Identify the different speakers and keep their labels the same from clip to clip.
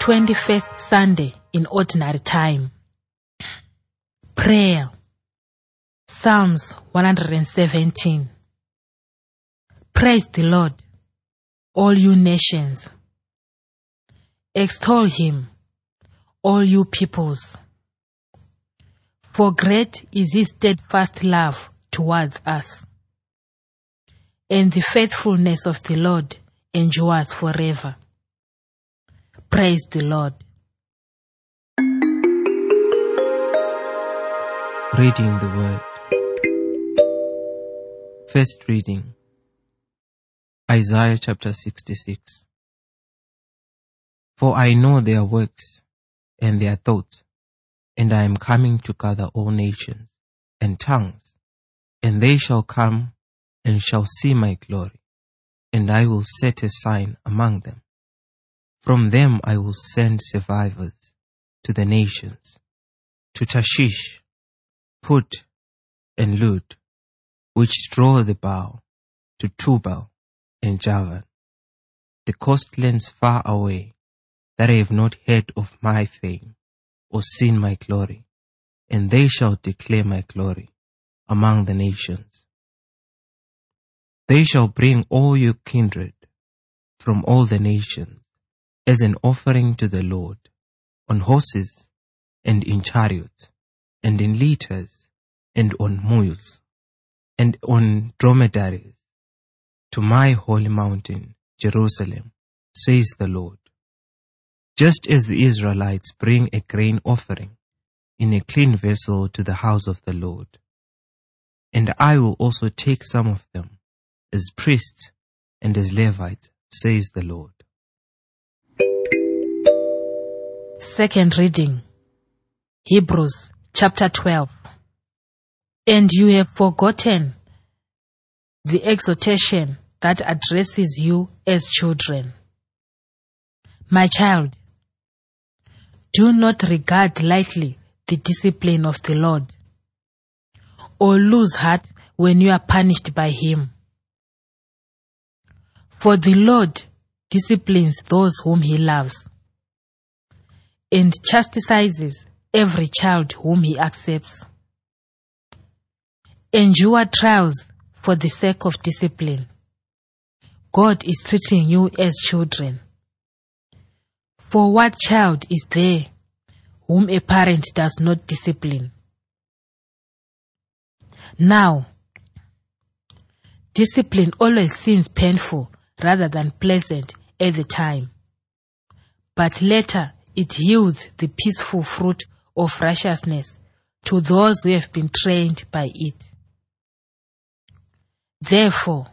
Speaker 1: 21st Sunday in Ordinary Time. Prayer. Psalms 117. Praise the Lord, all you nations. Extol him, all you peoples. For great is his steadfast love towards us. And the faithfulness of the Lord endures forever. Praise the Lord.
Speaker 2: Reading the Word. First reading Isaiah chapter 66. For I know their works and their thoughts, and I am coming to gather all nations and tongues, and they shall come and shall see my glory, and I will set a sign among them. From them I will send survivors to the nations, to Tarshish, Put, and Lud, which draw the bow, to Tubal and Javan, the coastlands far away, that have not heard of my fame, or seen my glory, and they shall declare my glory among the nations. They shall bring all your kindred from all the nations as an offering to the Lord, on horses and in chariots, and in litters, and on mules, and on dromedaries, to my holy mountain, Jerusalem, says the Lord. Just as the Israelites bring a grain offering in a clean vessel to the house of the Lord. And I will also take some of them as priests and as Levites, says the Lord.
Speaker 1: Second reading. Hebrews chapter 12. And you have forgotten the exhortation that addresses you as children. My child, do not regard lightly the discipline of the Lord, or lose heart when you are punished by Him. For the Lord disciplines those whom He loves, and chastises every child whom He accepts. Endure trials for the sake of discipline. God is treating you as children. For what child is there whom a parent does not discipline? Now, discipline always seems painful rather than pleasant at the time, but later it yields the peaceful fruit of righteousness to those who have been trained by it. Therefore,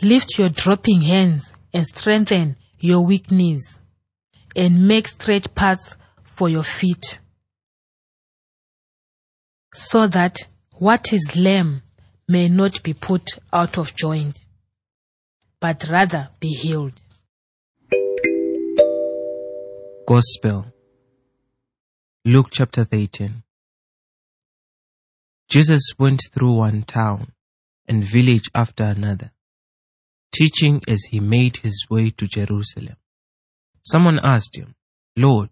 Speaker 1: lift your dropping hands and strengthen your weak knees and make straight paths for your feet so that what is lame may not be put out of joint, but rather be healed.
Speaker 2: Gospel Luke chapter 13 Jesus went through one town and village after another, teaching as he made his way to Jerusalem. Someone asked him, Lord,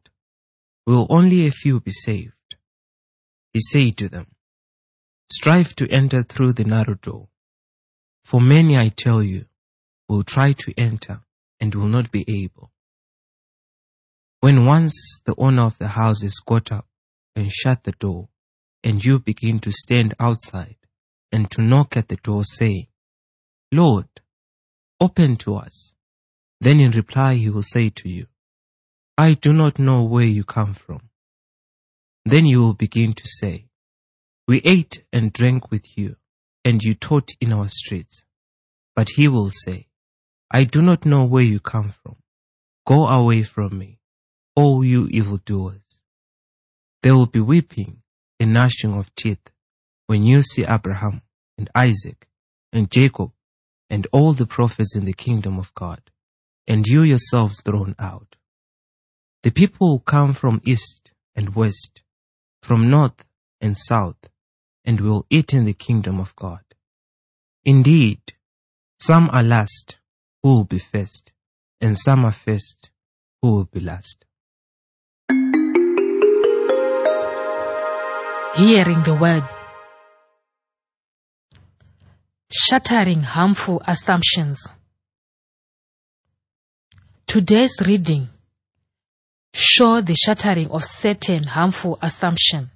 Speaker 2: will only a few be saved? He said to them, Strive to enter through the narrow door. For many, I tell you, will try to enter and will not be able. When once the owner of the house is got up and shut the door, and you begin to stand outside and to knock at the door saying, Lord, open to us. Then in reply he will say to you, I do not know where you come from. Then you will begin to say, We ate and drank with you, and you taught in our streets. But he will say, I do not know where you come from. Go away from me, all you evildoers. There will be weeping and gnashing of teeth when you see Abraham and Isaac and Jacob and all the prophets in the kingdom of God, and you yourselves thrown out. The people will come from east and west, from north and south, and will eat in the kingdom of God. Indeed, some are last who will be first, and some are first who will be last.
Speaker 1: Hearing the word. Shattering harmful assumptions. Today's reading show the shattering of certain harmful assumptions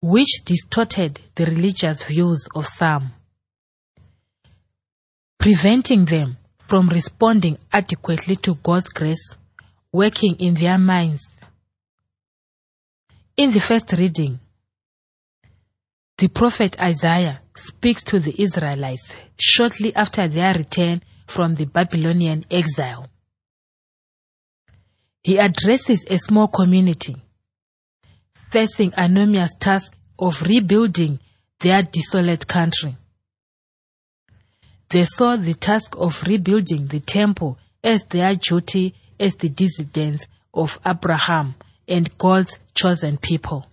Speaker 1: which distorted the religious views of some, preventing them from responding adequately to God's grace working in their minds. In the first reading, the prophet Isaiah speaks to the Israelites shortly after their return from the Babylonian exile. He addresses a small community facing enormous task of rebuilding their desolate country. They saw the task of rebuilding the temple as their duty as the descendants of Abraham and God's chosen people.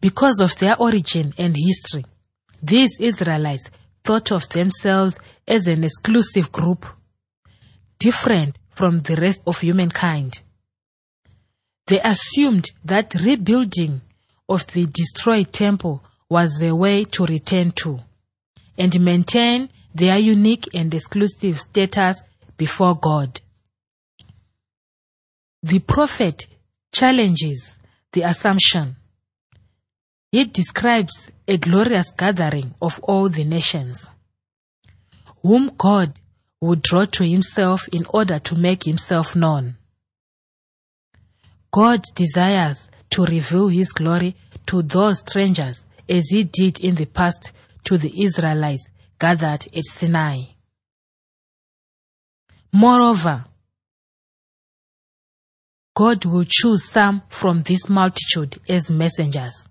Speaker 1: Because of their origin and history, these Israelites thought of themselves as an exclusive group, different from the rest of humankind. They assumed that rebuilding of the destroyed temple was the way to return to and maintain their unique and exclusive status before God. The prophet challenges the assumption. He describes a glorious gathering of all the nations, whom God would draw to himself in order to make himself known. God desires to reveal his glory to those strangers as he did in the past to the Israelites gathered at Sinai. Moreover, God will choose some from this multitude as messengers.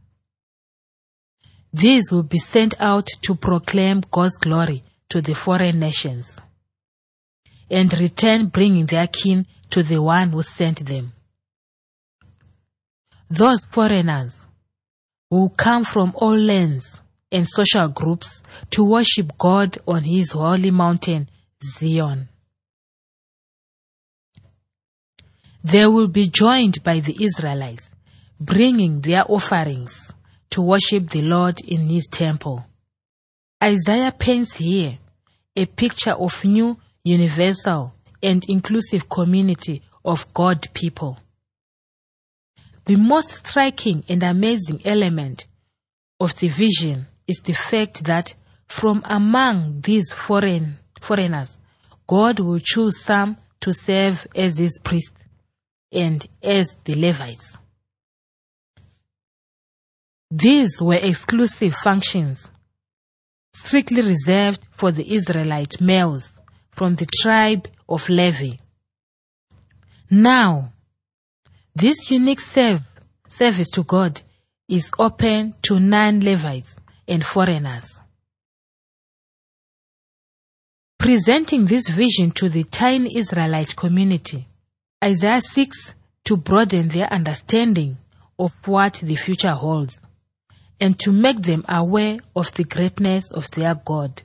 Speaker 1: These will be sent out to proclaim God's glory to the foreign nations and return bringing their kin to the one who sent them. Those foreigners will come from all lands and social groups to worship God on his holy mountain, Zion. They will be joined by the Israelites, bringing their offerings to worship the Lord in his temple. Isaiah paints here a picture of new universal and inclusive community of God people. The most striking and amazing element of the vision is the fact that from among these foreign foreigners, God will choose some to serve as his priests and as the Levites. These were exclusive functions strictly reserved for the Israelite males from the tribe of Levi. Now, this unique serve, service to God is open to non Levites and foreigners. Presenting this vision to the tiny Israelite community, Isaiah seeks to broaden their understanding of what the future holds and to make them aware of the greatness of their God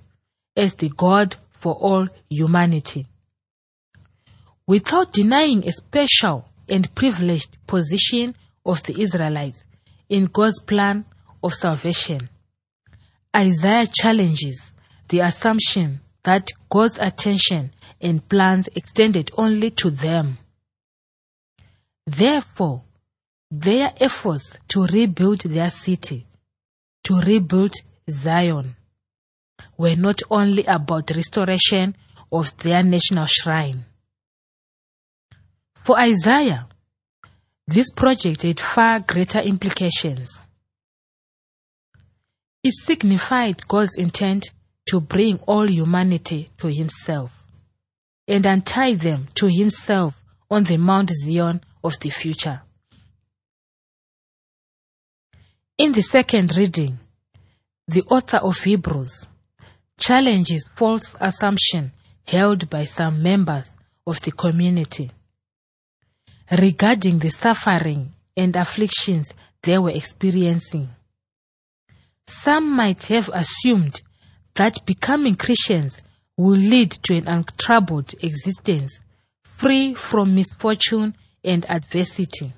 Speaker 1: as the God for all humanity. Without denying a special and privileged position of the Israelites in God's plan of salvation, Isaiah challenges the assumption that God's attention and plans extended only to them. Therefore, their efforts to rebuild their city, to rebuild Zion, were not only about restoration of their national shrine. For Isaiah, this project had far greater implications. It signified God's intent to bring all humanity to Himself and untie them to Himself on the Mount Zion of the future. In the second reading, the author of Hebrews challenges false assumption held by some members of the community regarding the suffering and afflictions they were experiencing. Some might have assumed that becoming Christians will lead to an untroubled existence, free from misfortune and adversity.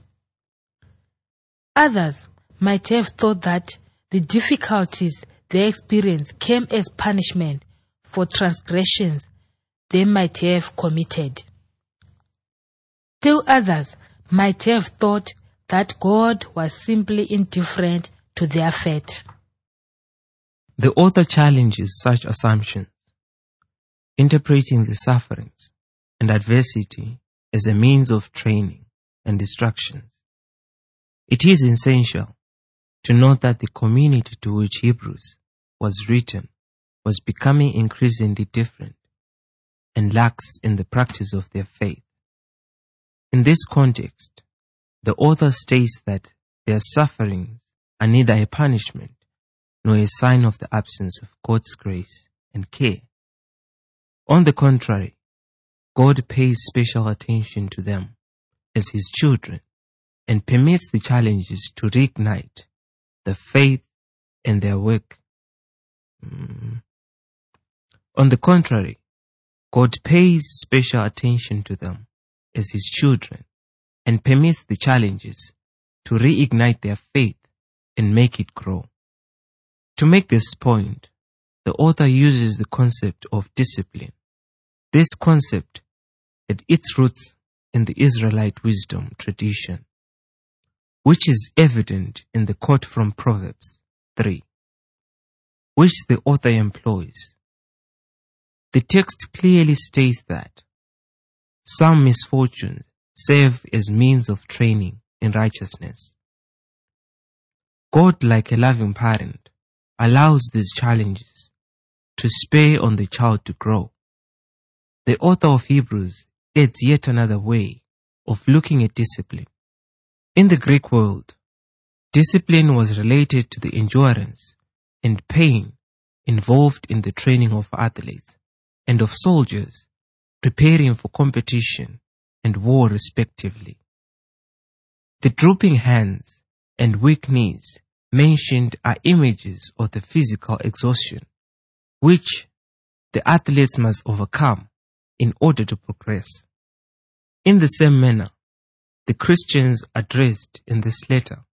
Speaker 1: Others might have thought that the difficulties they experienced came as punishment for transgressions they might have committed. Still others might have thought that God was simply indifferent to their fate.
Speaker 2: The author challenges such assumptions, interpreting the sufferings and adversity as a means of training and instructions. It is essential to note that the community to which Hebrews was written was becoming increasingly different and lax in the practice of their faith. In this context, the author states that their sufferings are neither a punishment nor a sign of the absence of God's grace and care. On the contrary, God pays special attention to them as His children and permits the challenges to reignite the faith and their work. Mm. On the contrary, God pays special attention to them as His children and permits the challenges to reignite their faith and make it grow. To make this point, the author uses the concept of discipline. This concept had its roots in the Israelite wisdom tradition, which is evident in the quote from Proverbs 3, which the author employs. The text clearly states that some misfortunes serve as means of training in righteousness. God, like a loving parent, allows these challenges to spur on the child to grow. The author of Hebrews adds yet another way of looking at discipline. In the Greek world, discipline was related to the endurance and pain involved in the training of athletes and of soldiers preparing for competition and war respectively. The drooping hands and weak knees mentioned are images of the physical exhaustion which the athletes must overcome in order to progress. In the same manner, the Christians addressed in this letter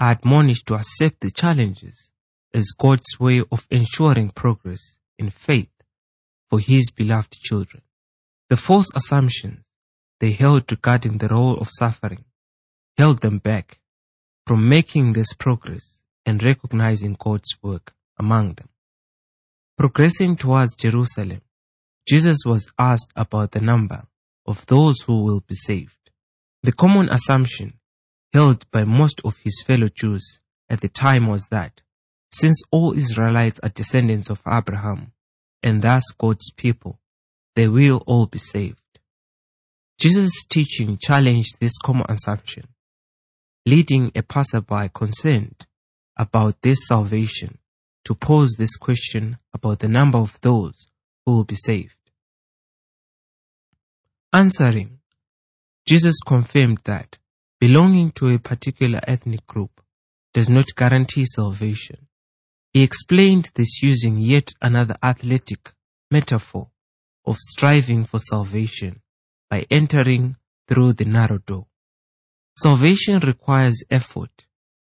Speaker 2: are admonished to accept the challenges as God's way of ensuring progress in faith for his beloved children. The false assumptions they held regarding the role of suffering held them back from making this progress and recognizing God's work among them. Progressing towards Jerusalem, Jesus was asked about the number of those who will be saved. The common assumption held by most of his fellow Jews at the time was that since all Israelites are descendants of Abraham and thus God's people, they will all be saved. Jesus' teaching challenged this common assumption, leading a passerby concerned about this salvation to pose this question about the number of those who will be saved. Answering, Jesus confirmed that belonging to a particular ethnic group does not guarantee salvation. He explained this using yet another athletic metaphor of striving for salvation by entering through the narrow door. Salvation requires effort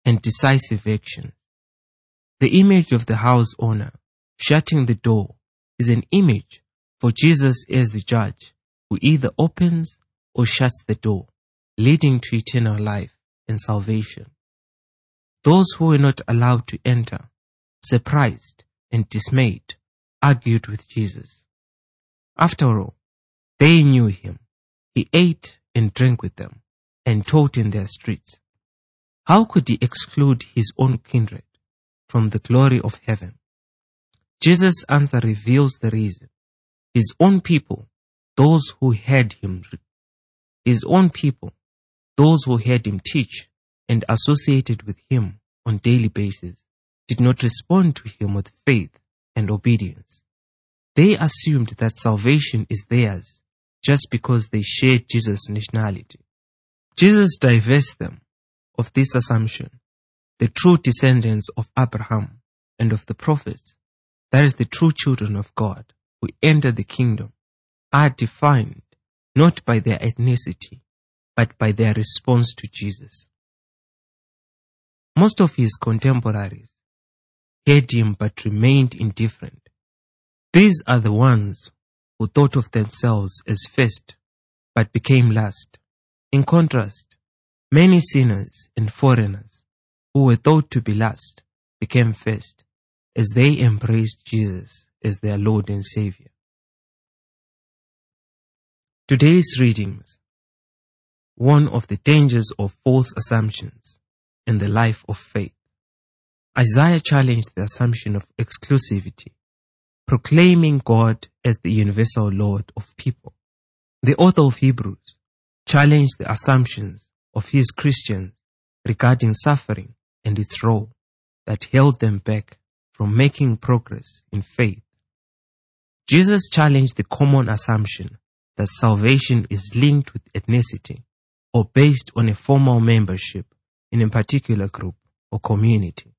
Speaker 2: and decisive action. The image of the house owner shutting the door is an image for Jesus as the judge who either opens or shuts the door, leading to eternal life and salvation. Those who were not allowed to enter, surprised and dismayed, argued with Jesus. After all, they knew him. He ate and drank with them and taught in their streets. How could he exclude his own kindred from the glory of heaven? Jesus' answer reveals the reason. His own people, those who heard him, his own people, those who heard him teach and associated with him on daily basis, did not respond to him with faith and obedience. They assumed that salvation is theirs just because they shared Jesus' nationality. Jesus divests them of this assumption, the true descendants of Abraham and of the prophets, that is the true children of God, who enter the kingdom are defined not by their ethnicity, but by their response to Jesus. Most of his contemporaries heard him but remained indifferent. These are the ones who thought of themselves as first but became last. In contrast, many sinners and foreigners who were thought to be last became first as they embraced Jesus as their Lord and Savior. Today's readings One of the dangers of false assumptions in the life of faith. Isaiah challenged the assumption of exclusivity, proclaiming God as the universal Lord of people. The author of Hebrews challenged the assumptions of his Christians regarding suffering and its role that held them back from making progress in faith. Jesus challenged the common assumption that salvation is linked with ethnicity or based on a formal membership in a particular group or community.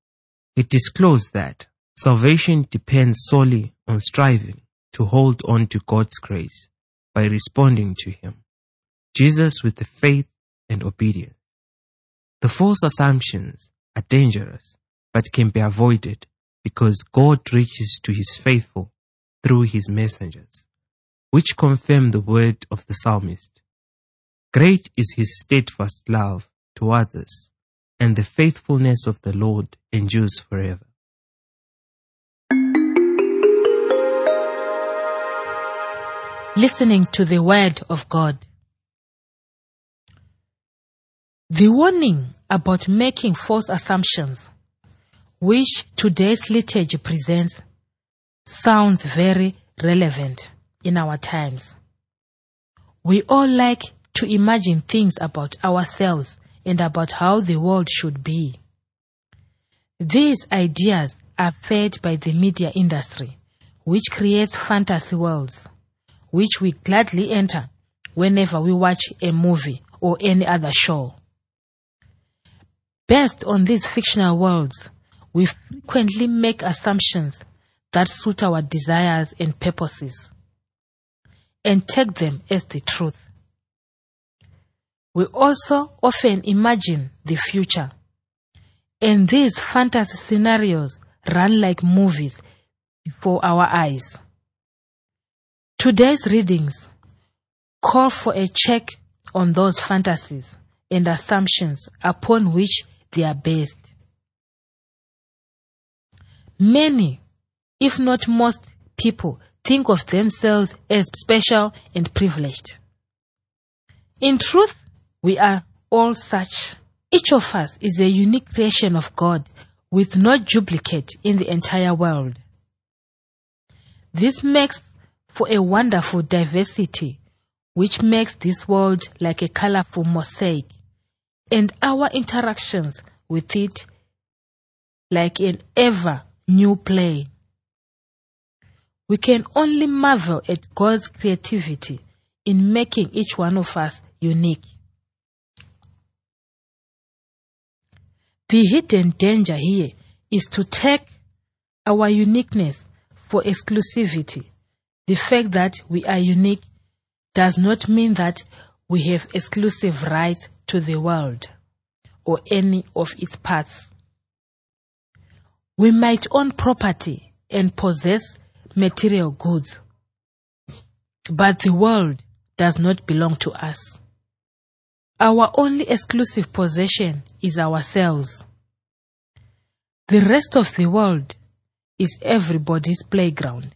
Speaker 2: It disclosed that salvation depends solely on striving to hold on to God's grace by responding to Him. Jesus with the faith and obedience. The false assumptions are dangerous but can be avoided because God reaches to his faithful through his messengers, which confirm the word of the psalmist. Great is his steadfast love towards us, and the faithfulness of the Lord endures forever.
Speaker 1: Listening to the word of God. The warning about making false assumptions which today's liturgy presents sounds very relevant in our times. We all like to imagine things about ourselves and about how the world should be. These ideas are fed by the media industry, which creates fantasy worlds, which we gladly enter whenever we watch a movie or any other show. Based on these fictional worlds, we frequently make assumptions that suit our desires and purposes and take them as the truth. We also often imagine the future, and these fantasy scenarios run like movies before our eyes. Today's readings call for a check on those fantasies and assumptions upon which they are based. Many, if not most people, think of themselves as special and privileged. In truth, we are all such. Each of us is a unique creation of God with no duplicate in the entire world. This makes for a wonderful diversity which makes this world like a colorful mosaic and our interactions with it like an ever new play. We can only marvel at God's creativity in making each one of us unique. The hidden danger here is to take our uniqueness for exclusivity. The fact that we are unique does not mean that we have exclusive rights to the world or any of its parts. We might own property and possess material goods, but the world does not belong to us. Our only exclusive possession is ourselves. The rest of the world is everybody's playground.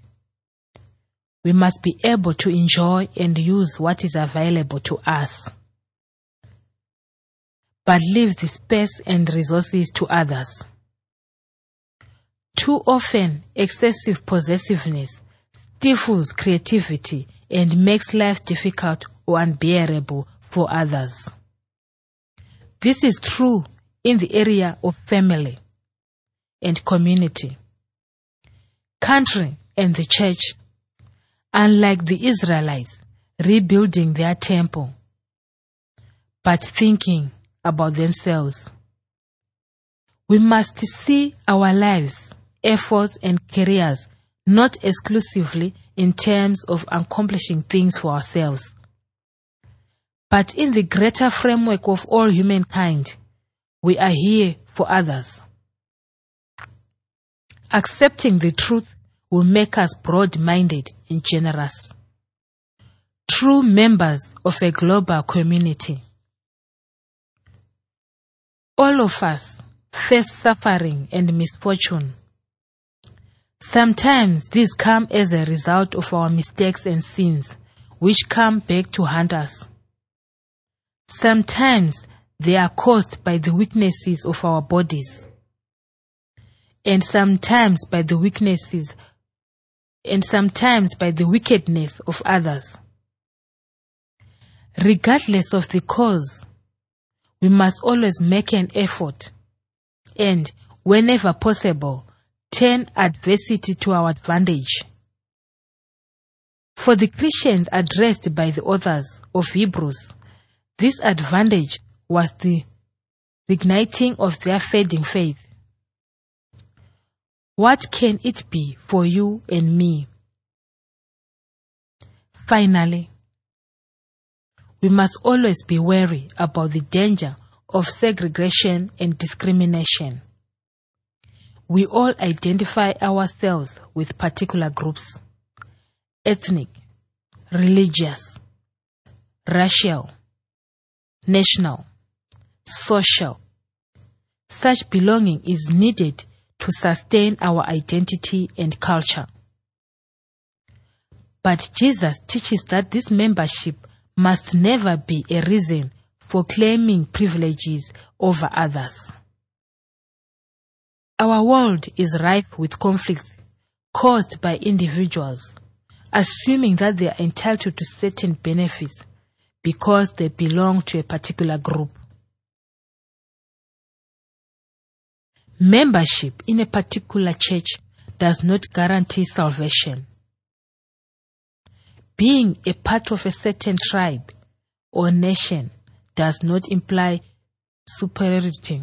Speaker 1: We must be able to enjoy and use what is available to us, but leave the space and resources to others. Too often, excessive possessiveness stifles creativity and makes life difficult or unbearable for others. This is true in the area of family and community, country and the church. Unlike the Israelites rebuilding their temple, but thinking about themselves. We must see our lives efforts and careers not exclusively in terms of accomplishing things for ourselves. But in the greater framework of all humankind, we are here for others. Accepting the truth will make us broad minded and generous. True members of a global community. All of us face suffering and misfortune. Sometimes these come as a result of our mistakes and sins, which come back to haunt us. Sometimes they are caused by the weaknesses of our bodies, and sometimes by the weaknesses, and sometimes by the wickedness of others. Regardless of the cause, we must always make an effort and, whenever possible, turn adversity to our advantage. For the Christians addressed by the authors of Hebrews, this advantage was the igniting of their fading faith. What can it be for you and me? Finally, we must always be wary about the danger of segregation and discrimination. We all identify ourselves with particular groups ethnic, religious, racial, national, social. Such belonging is needed to sustain our identity and culture. But Jesus teaches that this membership must never be a reason for claiming privileges over others. Our world is rife with conflicts caused by individuals, assuming that they are entitled to certain benefits because they belong to a particular group. Membership in a particular church does not guarantee salvation. Being a part of a certain tribe or nation does not imply superiority.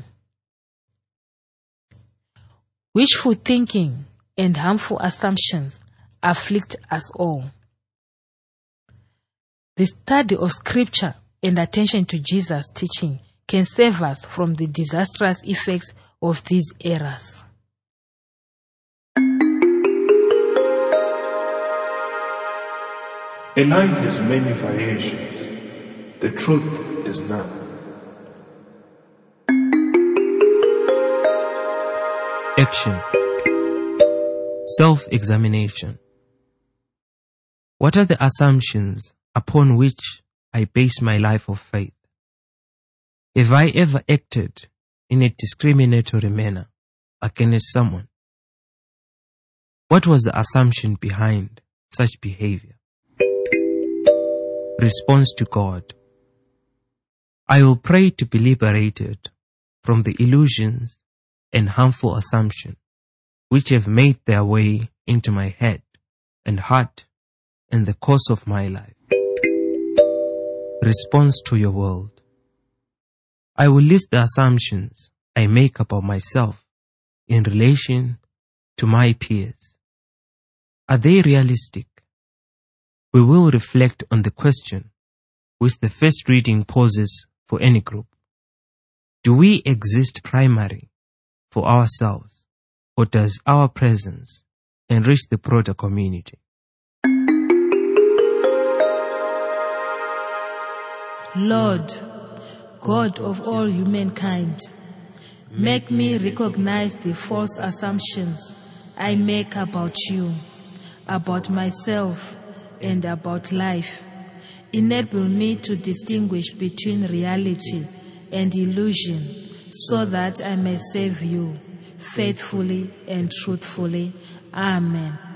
Speaker 1: Wishful thinking and harmful assumptions afflict us all. The study of scripture and attention to Jesus' teaching can save us from the disastrous effects of these errors.
Speaker 3: A lie has many variations. The truth is none.
Speaker 2: Action Self examination. What are the assumptions upon which I base my life of faith? Have I ever acted in a discriminatory manner against someone? What was the assumption behind such behavior? Response to God. I will pray to be liberated from the illusions and harmful assumptions which have made their way into my head and heart in the course of my life. Response to your world. I will list the assumptions I make about myself in relation to my peers. Are they realistic? We will reflect on the question which the first reading poses for any group. Do we exist primarily for ourselves or does our presence enrich the broader community?
Speaker 1: Lord, God of all humankind, make me recognize the false assumptions I make about you, about myself, and about life. Enable me to distinguish between reality and illusion so that I may serve you faithfully and truthfully. Amen.